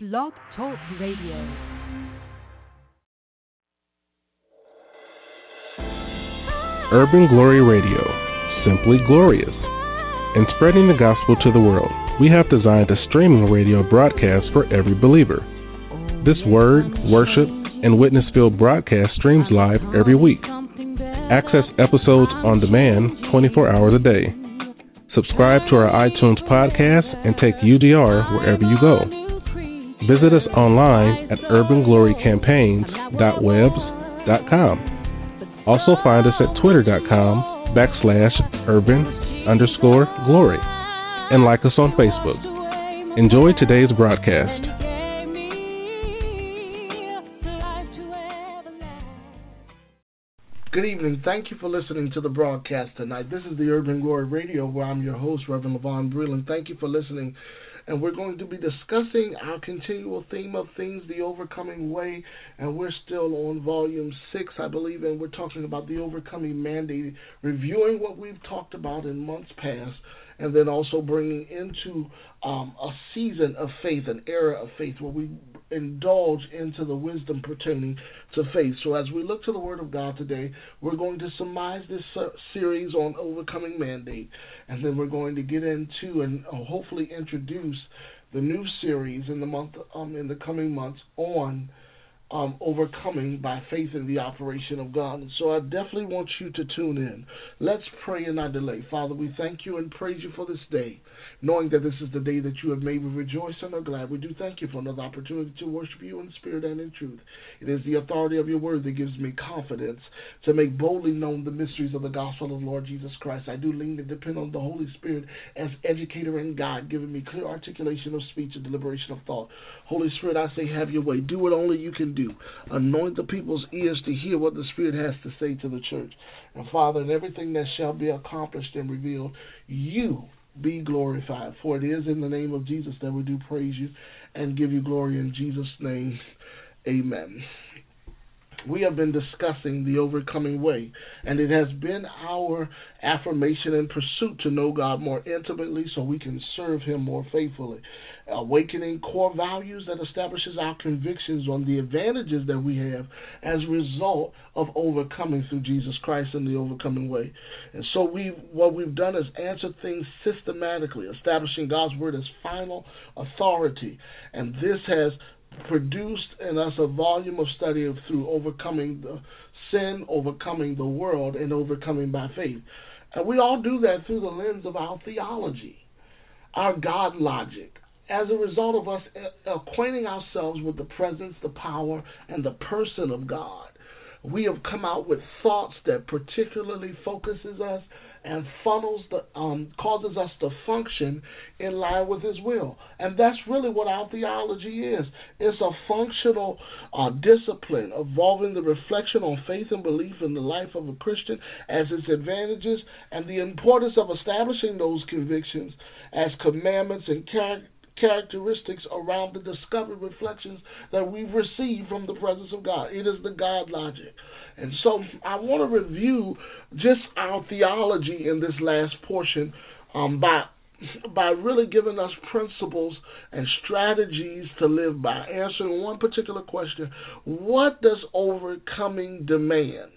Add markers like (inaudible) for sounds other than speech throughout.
Blog Talk Radio. Urban Glory Radio, simply glorious. In spreading the gospel to the world, we have designed a streaming radio broadcast for every believer. This word, worship, and witness filled broadcast streams live every week. Access episodes on demand 24 hours a day. Subscribe to our iTunes podcast and take UGR wherever you go. Visit us online at urbanglorycampaigns.webs.com. Also find us at twitter.com backslash urban underscore glory and like us on Facebook. Enjoy today's broadcast. Good evening. Thank you for listening to the broadcast tonight. This is the Urban Glory Radio where I'm your host, Reverend LaVaughn Breland. Thank you for listening. And we're going to be discussing our continual theme of things, the overcoming way. And we're still on volume six, I believe, and we're talking about the overcoming mandate, reviewing what we've talked about in months past and then also bringing into um, a season of faith, an era of faith, where we indulge into the wisdom pertaining to faith. So, as we look to the Word of God today, we're going to surmise this series on overcoming mandate, and then we're going to get into and uh, hopefully introduce the new series in the month, um, in the coming months on um, overcoming by faith in the operation of God. And so I definitely want you to tune in. Let's pray and not delay. Father, we thank you and praise you for this day, knowing that this is the day that you have made. We rejoice and are glad. We do thank you for another opportunity to worship you in spirit and in truth. It is the authority of your word that gives me confidence to make boldly known the mysteries of the gospel of Lord Jesus Christ. I do lean and depend on the Holy Spirit as educator and guide, giving me clear articulation of speech and deliberation of thought. Holy Spirit, I say, have your way. Do what only you can do. Anoint the people's ears to hear what the Spirit has to say to the church. And Father, in everything that shall be accomplished and revealed, you be glorified. For it is in the name of Jesus that we do praise you and give you glory in Jesus' name. Amen. We have been discussing the overcoming way, and it has been our affirmation and pursuit to know God more intimately so we can serve Him more faithfully awakening core values that establishes our convictions on the advantages that we have as a result of overcoming through Jesus Christ in the overcoming way. And so we what we've done is answer things systematically, establishing God's word as final authority. And this has produced in us a volume of study of through overcoming the sin, overcoming the world, and overcoming by faith. And we all do that through the lens of our theology, our God logic, as a result of us acquainting ourselves with the presence, the power, and the person of God, we have come out with thoughts that particularly focuses us and funnels the um, causes us to function in line with His will, and that's really what our theology is. It's a functional uh, discipline involving the reflection on faith and belief in the life of a Christian as its advantages and the importance of establishing those convictions as commandments and character characteristics around the discovered reflections that we've received from the presence of God. It is the God logic. And so I want to review just our theology in this last portion um, by by really giving us principles and strategies to live by, answering one particular question what does overcoming demand?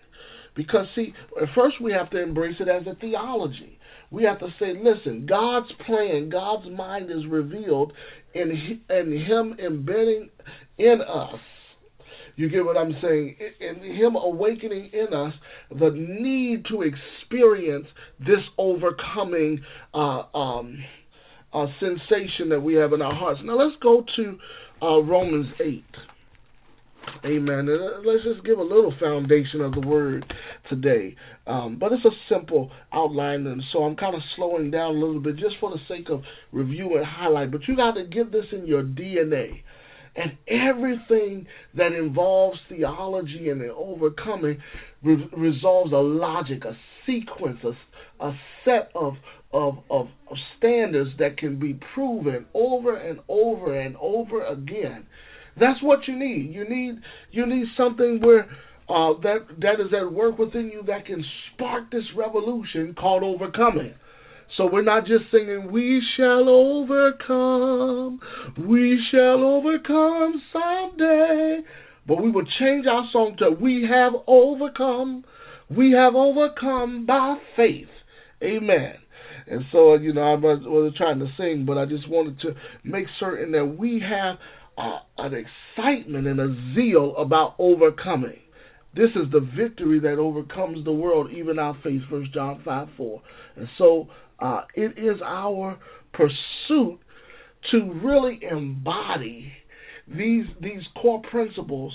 Because, see, first we have to embrace it as a theology. We have to say, listen, God's plan, God's mind is revealed in, in Him embedding in us. You get what I'm saying? In Him awakening in us the need to experience this overcoming uh, um, uh, sensation that we have in our hearts. Now let's go to uh, Romans 8. Amen. Uh, let's just give a little foundation of the word today. Um, but it's a simple outline, and so I'm kind of slowing down a little bit just for the sake of review and highlight. But you got to get this in your DNA. And everything that involves theology and overcoming re- resolves a logic, a sequence, a, a set of, of, of standards that can be proven over and over and over again that's what you need. You need you need something where uh, that that is at work within you that can spark this revolution called overcoming. So we're not just singing, We shall overcome, we shall overcome someday. But we will change our song to We have overcome, we have overcome by faith. Amen. And so, you know, I wasn't trying to sing, but I just wanted to make certain that we have uh, an excitement and a zeal about overcoming. This is the victory that overcomes the world, even our faith, First John 5 4. And so uh, it is our pursuit to really embody these these core principles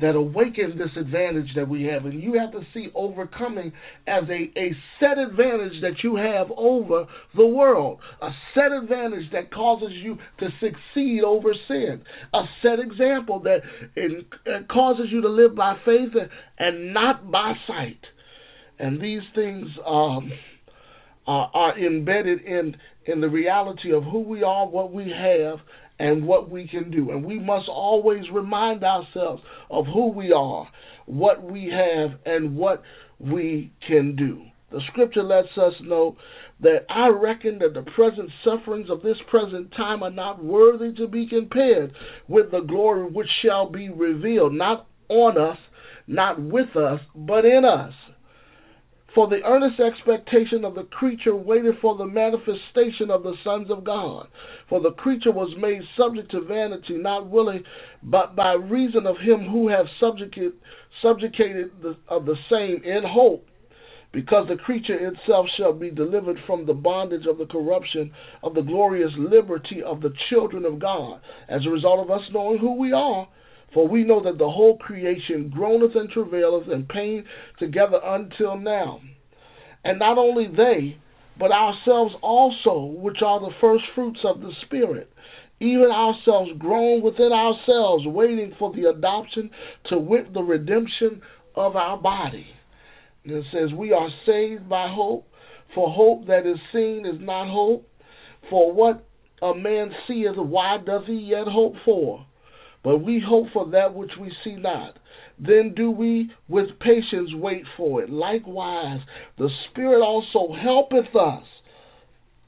that awaken this advantage that we have. And you have to see overcoming as a, a set advantage that you have over the world, a set advantage that causes you to succeed over sin, a set example that it, it causes you to live by faith and, and not by sight. And these things um, are, are embedded in, in the reality of who we are, what we have, and what we can do. And we must always remind ourselves of who we are, what we have, and what we can do. The scripture lets us know that I reckon that the present sufferings of this present time are not worthy to be compared with the glory which shall be revealed, not on us, not with us, but in us. For the earnest expectation of the creature waited for the manifestation of the sons of God. For the creature was made subject to vanity, not willing, but by reason of him who hath subjugated, subjugated the, of the same in hope. Because the creature itself shall be delivered from the bondage of the corruption of the glorious liberty of the children of God. As a result of us knowing who we are, for we know that the whole creation groaneth and travaileth in pain together until now. And not only they, but ourselves also, which are the first fruits of the Spirit, even ourselves groan within ourselves, waiting for the adoption to wit the redemption of our body. And it says, We are saved by hope, for hope that is seen is not hope. For what a man seeth, why doth he yet hope for? But we hope for that which we see not. Then do we with patience wait for it. Likewise, the Spirit also helpeth us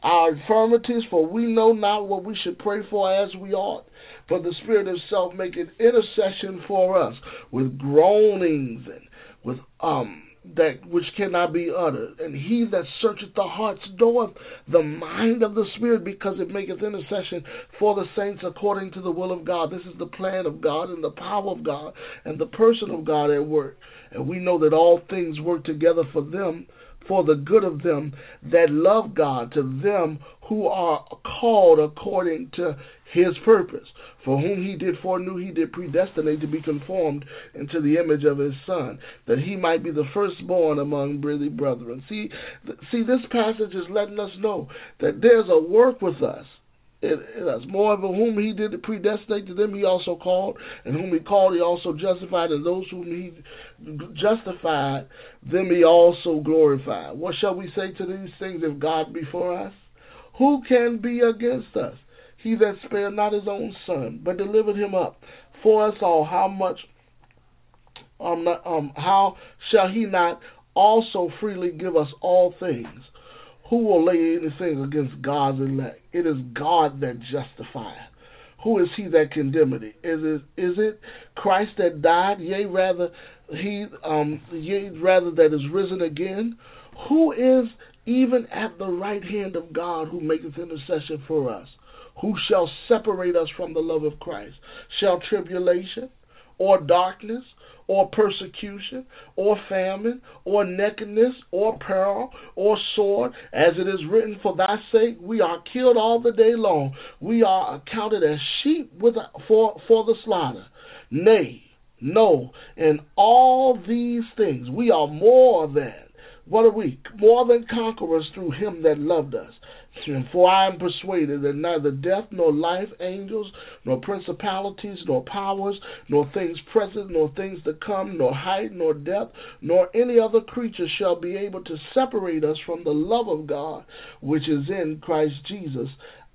our infirmities, for we know not what we should pray for as we ought. But the Spirit Himself maketh intercession for us with groanings and with um that which cannot be uttered. And he that searcheth the hearts knoweth the mind of the Spirit, because it maketh intercession for the saints according to the will of God. This is the plan of God and the power of God and the person of God at work. And we know that all things work together for them for the good of them that love God, to them who are called according to his purpose. For whom he did foreknew, he did predestinate to be conformed into the image of his Son, that he might be the firstborn among brethren. See, see, this passage is letting us know that there's a work with us it, more of whom he did predestinate to them he also called, and whom he called he also justified, and those whom he justified them he also glorified. What shall we say to these things if God be for us? Who can be against us? He that spared not his own son, but delivered him up for us all, how much um, um how shall he not also freely give us all things? Who will lay anything against God's elect? It is God that justifieth. Who is he that condemneth Is it is it is it Christ that died? Yea, rather he um yea rather that is risen again? Who is even at the right hand of God who maketh intercession for us? Who shall separate us from the love of Christ? Shall tribulation or darkness or persecution, or famine, or nakedness, or peril, or sword, as it is written, For thy sake we are killed all the day long. We are accounted as sheep for, for the slaughter. Nay, no, in all these things we are more than, what are we? More than conquerors through him that loved us. For I am persuaded that neither death, nor life, angels, nor principalities, nor powers, nor things present, nor things to come, nor height, nor depth, nor any other creature shall be able to separate us from the love of God which is in Christ Jesus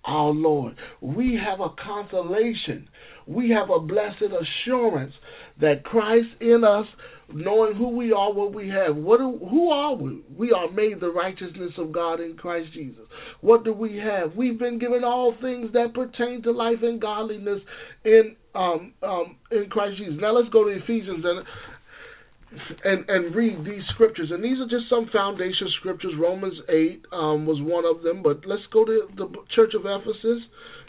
our Lord. We have a consolation we have a blessed assurance that Christ in us, knowing who we are, what we have. What do, who are we? We are made the righteousness of God in Christ Jesus. What do we have? We've been given all things that pertain to life and godliness in um, um, in Christ Jesus. Now let's go to Ephesians and and and read these scriptures. And these are just some foundation scriptures. Romans eight um, was one of them. But let's go to the Church of Ephesus.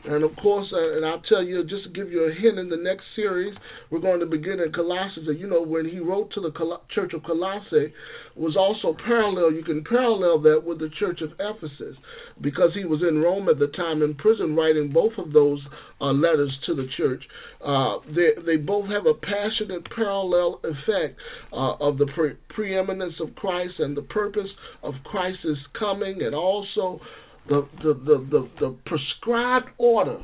And of course, uh, and I'll tell you, just to give you a hint in the next series, we're going to begin in Colossians. And you know, when he wrote to the Col- Church of Colossae, was also parallel. You can parallel that with the Church of Ephesus because he was in Rome at the time in prison writing both of those uh, letters to the church. Uh, they, they both have a passionate parallel effect uh, of the pre- preeminence of Christ and the purpose of Christ's coming and also the, the, the, the, the prescribed order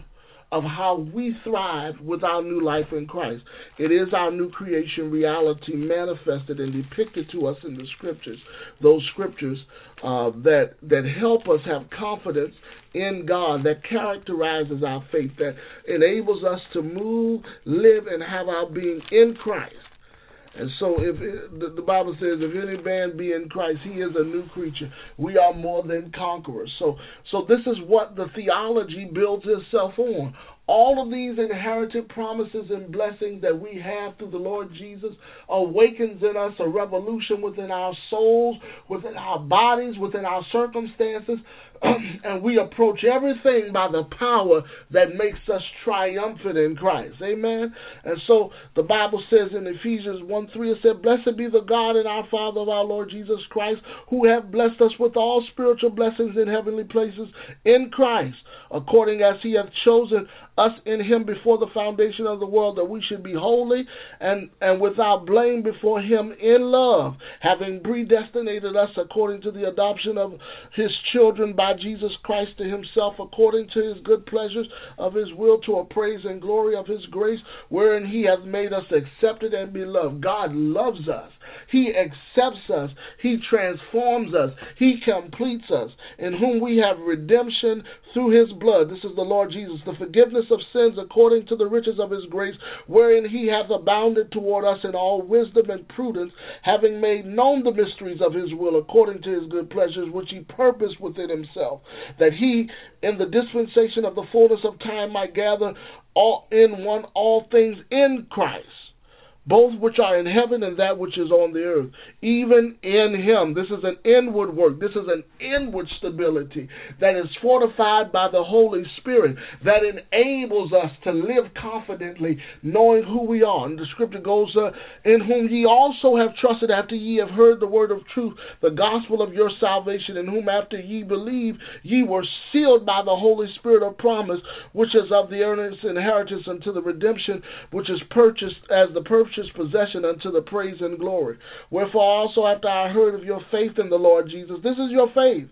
of how we thrive with our new life in Christ. It is our new creation reality manifested and depicted to us in the scriptures. Those scriptures uh, that that help us have confidence in God, that characterizes our faith, that enables us to move, live, and have our being in Christ. And so, if it, the, Bible says, if any man be in Christ, he is a new creature. We are more than conquerors. So, so this is what the theology builds itself on. All of these inherited promises and blessings that we have through the Lord Jesus awakens in us a revolution within our souls, within our bodies, within our circumstances, (clears throat) and we approach everything by the power that makes us triumphant in Christ. Amen. And so the Bible says in Ephesians 1 3, it said, Blessed be the God and our Father of our Lord Jesus Christ, who have blessed us with all spiritual blessings in heavenly places in Christ, according as he hath chosen us in him before the foundation of the world, that we should be holy and, and without blame before him in love, having predestinated us according to the adoption of his children by Jesus Christ to himself, according to his good pleasures of his will, to a praise and glory of his grace, wherein he hath made us accepted and beloved. God loves us. He accepts us. He transforms us. He completes us, in whom we have redemption through his blood. This is the Lord Jesus, the forgiveness of sins according to the riches of his grace, wherein he hath abounded toward us in all wisdom and prudence, having made known the mysteries of his will according to his good pleasures, which he purposed within himself, that he, in the dispensation of the fullness of time, might gather all in one all things in Christ both which are in heaven and that which is on the earth, even in him. This is an inward work. This is an inward stability that is fortified by the Holy Spirit that enables us to live confidently, knowing who we are. And the scripture goes, uh, In whom ye also have trusted after ye have heard the word of truth, the gospel of your salvation, in whom after ye believe, ye were sealed by the Holy Spirit of promise, which is of the earnest inheritance unto the redemption, which is purchased as the purchase possession unto the praise and glory. Wherefore also after I heard of your faith in the Lord Jesus, this is your faith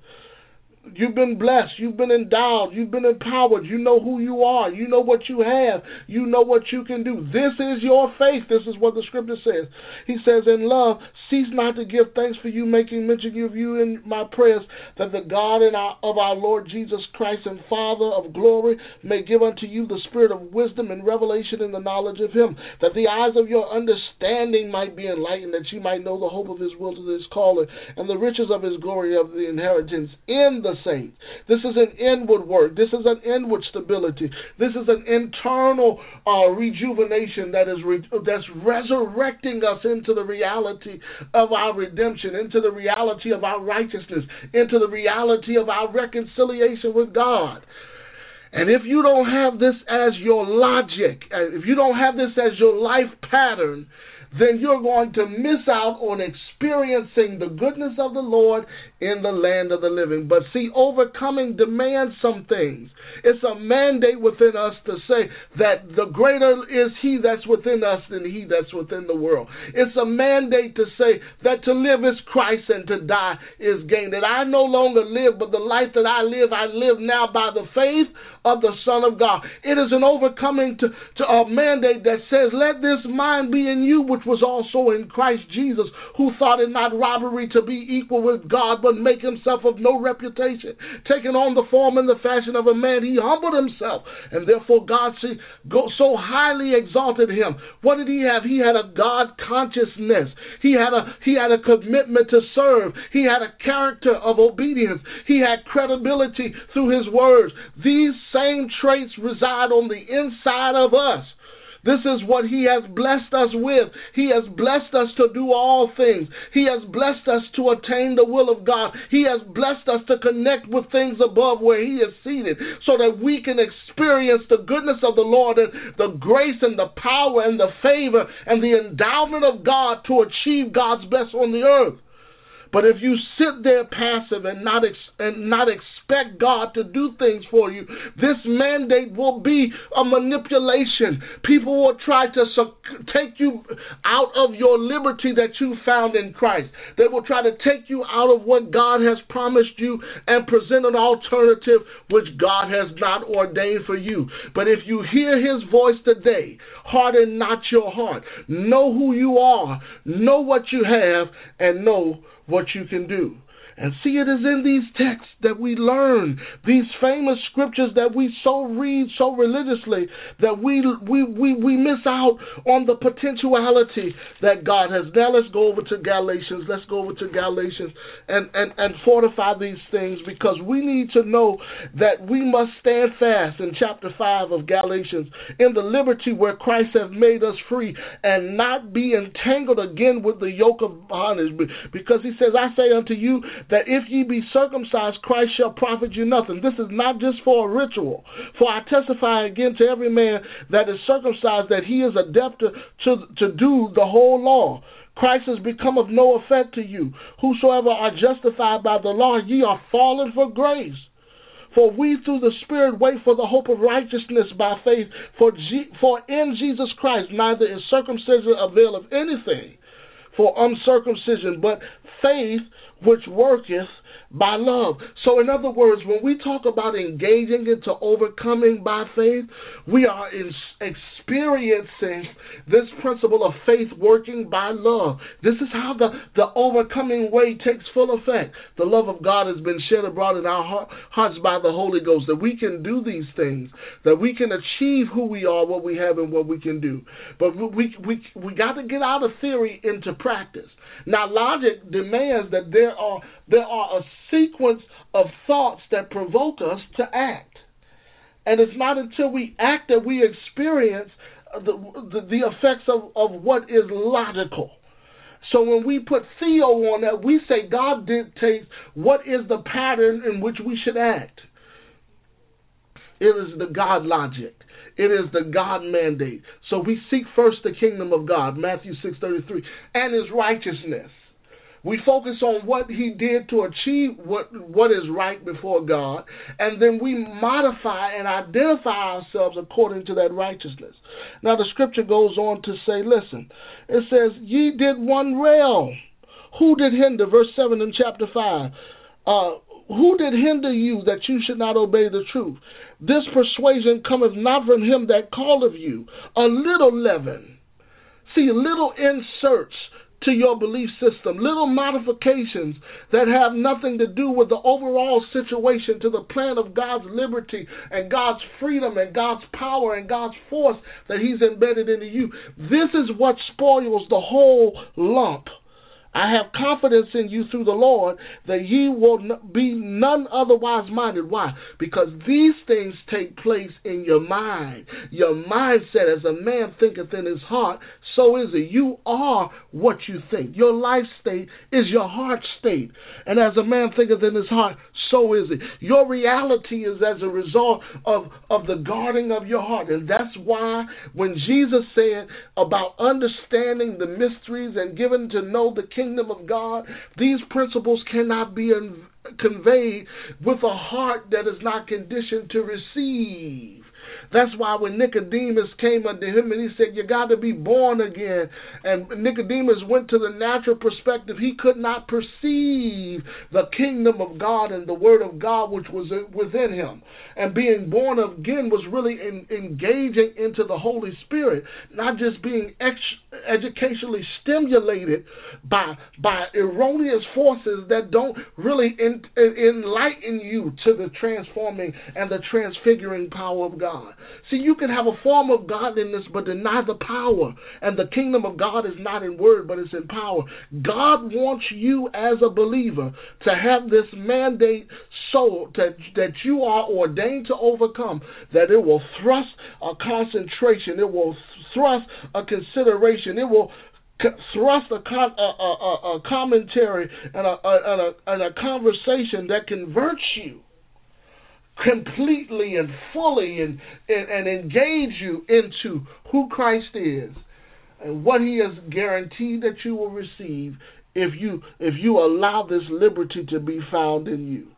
You've been blessed. You've been endowed. You've been empowered. You know who you are. You know what you have. You know what you can do. This is your faith. This is what the scripture says. He says, In love, cease not to give thanks for you, making mention of you in my prayers, that the God our, of our Lord Jesus Christ and Father of glory may give unto you the spirit of wisdom and revelation in the knowledge of him, that the eyes of your understanding might be enlightened, that you might know the hope of his will to this calling, and the riches of his glory of the inheritance in the saints. This is an inward work. This is an inward stability. This is an internal uh, rejuvenation that is re- that's resurrecting us into the reality of our redemption, into the reality of our righteousness, into the reality of our reconciliation with God. And if you don't have this as your logic, if you don't have this as your life pattern, then you're going to miss out on experiencing the goodness of the Lord in the land of the living. But see, overcoming demands some things. It's a mandate within us to say that the greater is He that's within us than He that's within the world. It's a mandate to say that to live is Christ and to die is gain. That I no longer live, but the life that I live, I live now by the faith of the Son of God. It is an overcoming to, to a mandate that says, Let this mind be in you, which was also in Christ Jesus, who thought it not robbery to be equal with God, but make himself of no reputation. Taking on the form and the fashion of a man, he humbled himself, and therefore God so highly exalted him. What did he have? He had a God consciousness. He had a he had a commitment to serve. He had a character of obedience. He had credibility through his words. These same traits reside on the inside of us. This is what He has blessed us with. He has blessed us to do all things. He has blessed us to attain the will of God. He has blessed us to connect with things above where He is seated so that we can experience the goodness of the Lord and the grace and the power and the favor and the endowment of God to achieve God's best on the earth. But if you sit there passive and not ex- and not expect God to do things for you, this mandate will be a manipulation. People will try to take you out of your liberty that you found in Christ. They will try to take you out of what God has promised you and present an alternative which God has not ordained for you. But if you hear His voice today, harden not your heart. Know who you are. Know what you have, and know what you can do. And see, it is in these texts that we learn these famous scriptures that we so read so religiously that we we we, we miss out on the potentiality that God has. Now let's go over to Galatians. Let's go over to Galatians and, and, and fortify these things because we need to know that we must stand fast in chapter 5 of Galatians in the liberty where Christ has made us free and not be entangled again with the yoke of bondage. Because he says, I say unto you that if ye be circumcised, Christ shall profit you nothing. This is not just for a ritual. For I testify again to every man that is circumcised that he is adept to, to, to do the whole law. Christ has become of no effect to you. Whosoever are justified by the law, ye are fallen for grace. For we through the Spirit wait for the hope of righteousness by faith. For, G- for in Jesus Christ neither is circumcision avail of anything for uncircumcision, but faith which worketh by love. So, in other words, when we talk about engaging into overcoming by faith, we are in, experiencing this principle of faith working by love. This is how the, the overcoming way takes full effect. The love of God has been shed abroad in our hearts by the Holy Ghost, that we can do these things, that we can achieve who we are, what we have, and what we can do. But we, we, we got to get out of theory into practice. Now, logic demands that there are there are a sequence of thoughts that provoke us to act. And it's not until we act that we experience the, the, the effects of, of what is logical. So when we put theo on that, we say God dictates what is the pattern in which we should act. It is the God logic. It is the God mandate. So we seek first the kingdom of God, Matthew 6:33, and his righteousness. We focus on what he did to achieve what what is right before God, and then we modify and identify ourselves according to that righteousness. Now the scripture goes on to say, listen, it says, Ye did one well. Who did hinder? Verse 7 in chapter 5. Uh, who did hinder you that you should not obey the truth? This persuasion cometh not from him that calleth you. A little leaven. See, little inserts to your belief system, little modifications that have nothing to do with the overall situation, to the plan of God's liberty and God's freedom and God's power and God's force that He's embedded into you. This is what spoils the whole lump. I have confidence in you through the Lord that ye will be none otherwise minded. Why? Because these things take place in your mind. Your mindset, as a man thinketh in his heart, so is it. You are what you think. Your life state is your heart state. And as a man thinketh in his heart, so is it. Your reality is as a result of, of the guarding of your heart. And that's why when Jesus said about understanding the mysteries and given to know the kingdom kingdom of God, these principles cannot be conveyed with a heart that is not conditioned to receive. That's why when Nicodemus came unto him and he said, You got to be born again. And Nicodemus went to the natural perspective. He could not perceive the kingdom of God and the word of God which was within him. And being born again was really in, engaging into the Holy Spirit, not just being ex, educationally stimulated by by erroneous forces that don't really in, in, enlighten you to the transforming and the transfiguring power of God. See, you can have a form of godliness but deny the power, and the kingdom of God is not in word but it's in power. God wants you as a believer to have this mandate so that that you are ordained to overcome that it will thrust a concentration, it will thrust a consideration, it will thrust a, con- a, a, a, commentary and and, a, and a conversation that converts you completely and fully and, and, and engage you into who Christ is and what he has guaranteed that you will receive if you if you allow this liberty to be found in you.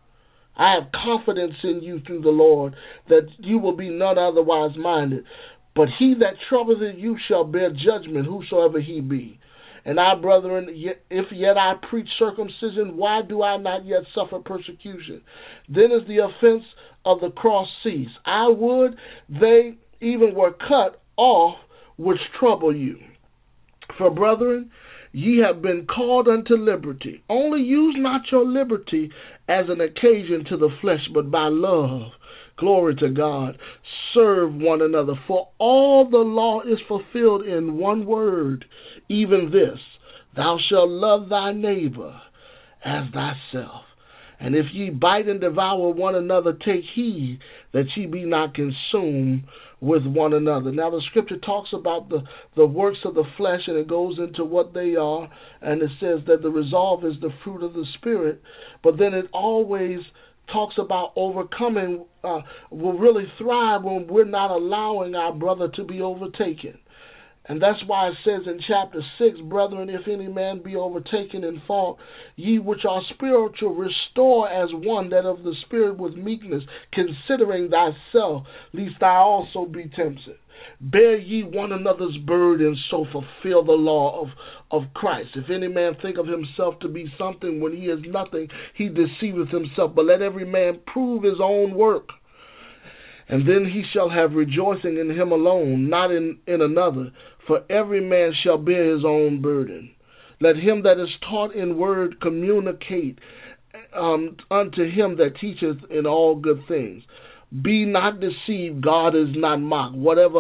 I have confidence in you through the Lord that you will be none otherwise minded. But he that troubleth you shall bear judgment, whosoever he be. And I, brethren, if yet I preach circumcision, why do I not yet suffer persecution? Then is the offense of the cross cease. I would they even were cut off which trouble you. For, brethren, ye have been called unto liberty. Only use not your liberty as an occasion to the flesh, but by love. Glory to God. Serve one another. For all the law is fulfilled in one word, even this Thou shalt love thy neighbor as thyself. And if ye bite and devour one another, take heed that ye be not consumed with one another. Now, the scripture talks about the, the works of the flesh and it goes into what they are, and it says that the resolve is the fruit of the Spirit, but then it always talks about overcoming uh, will really thrive when we're not allowing our brother to be overtaken. And that's why it says in chapter 6, Brethren, if any man be overtaken in fault, ye which are spiritual, restore as one that of the Spirit with meekness, considering thyself, lest thou also be tempted. Bear ye one another's burdens, so fulfill the law of, of Christ. If any man think of himself to be something when he is nothing, he deceiveth himself. But let every man prove his own work and then he shall have rejoicing in him alone, not in, in another. For every man shall bear his own burden. Let him that is taught in word communicate um, unto him that teacheth in all good things. Be not deceived, God is not mocked. Whatever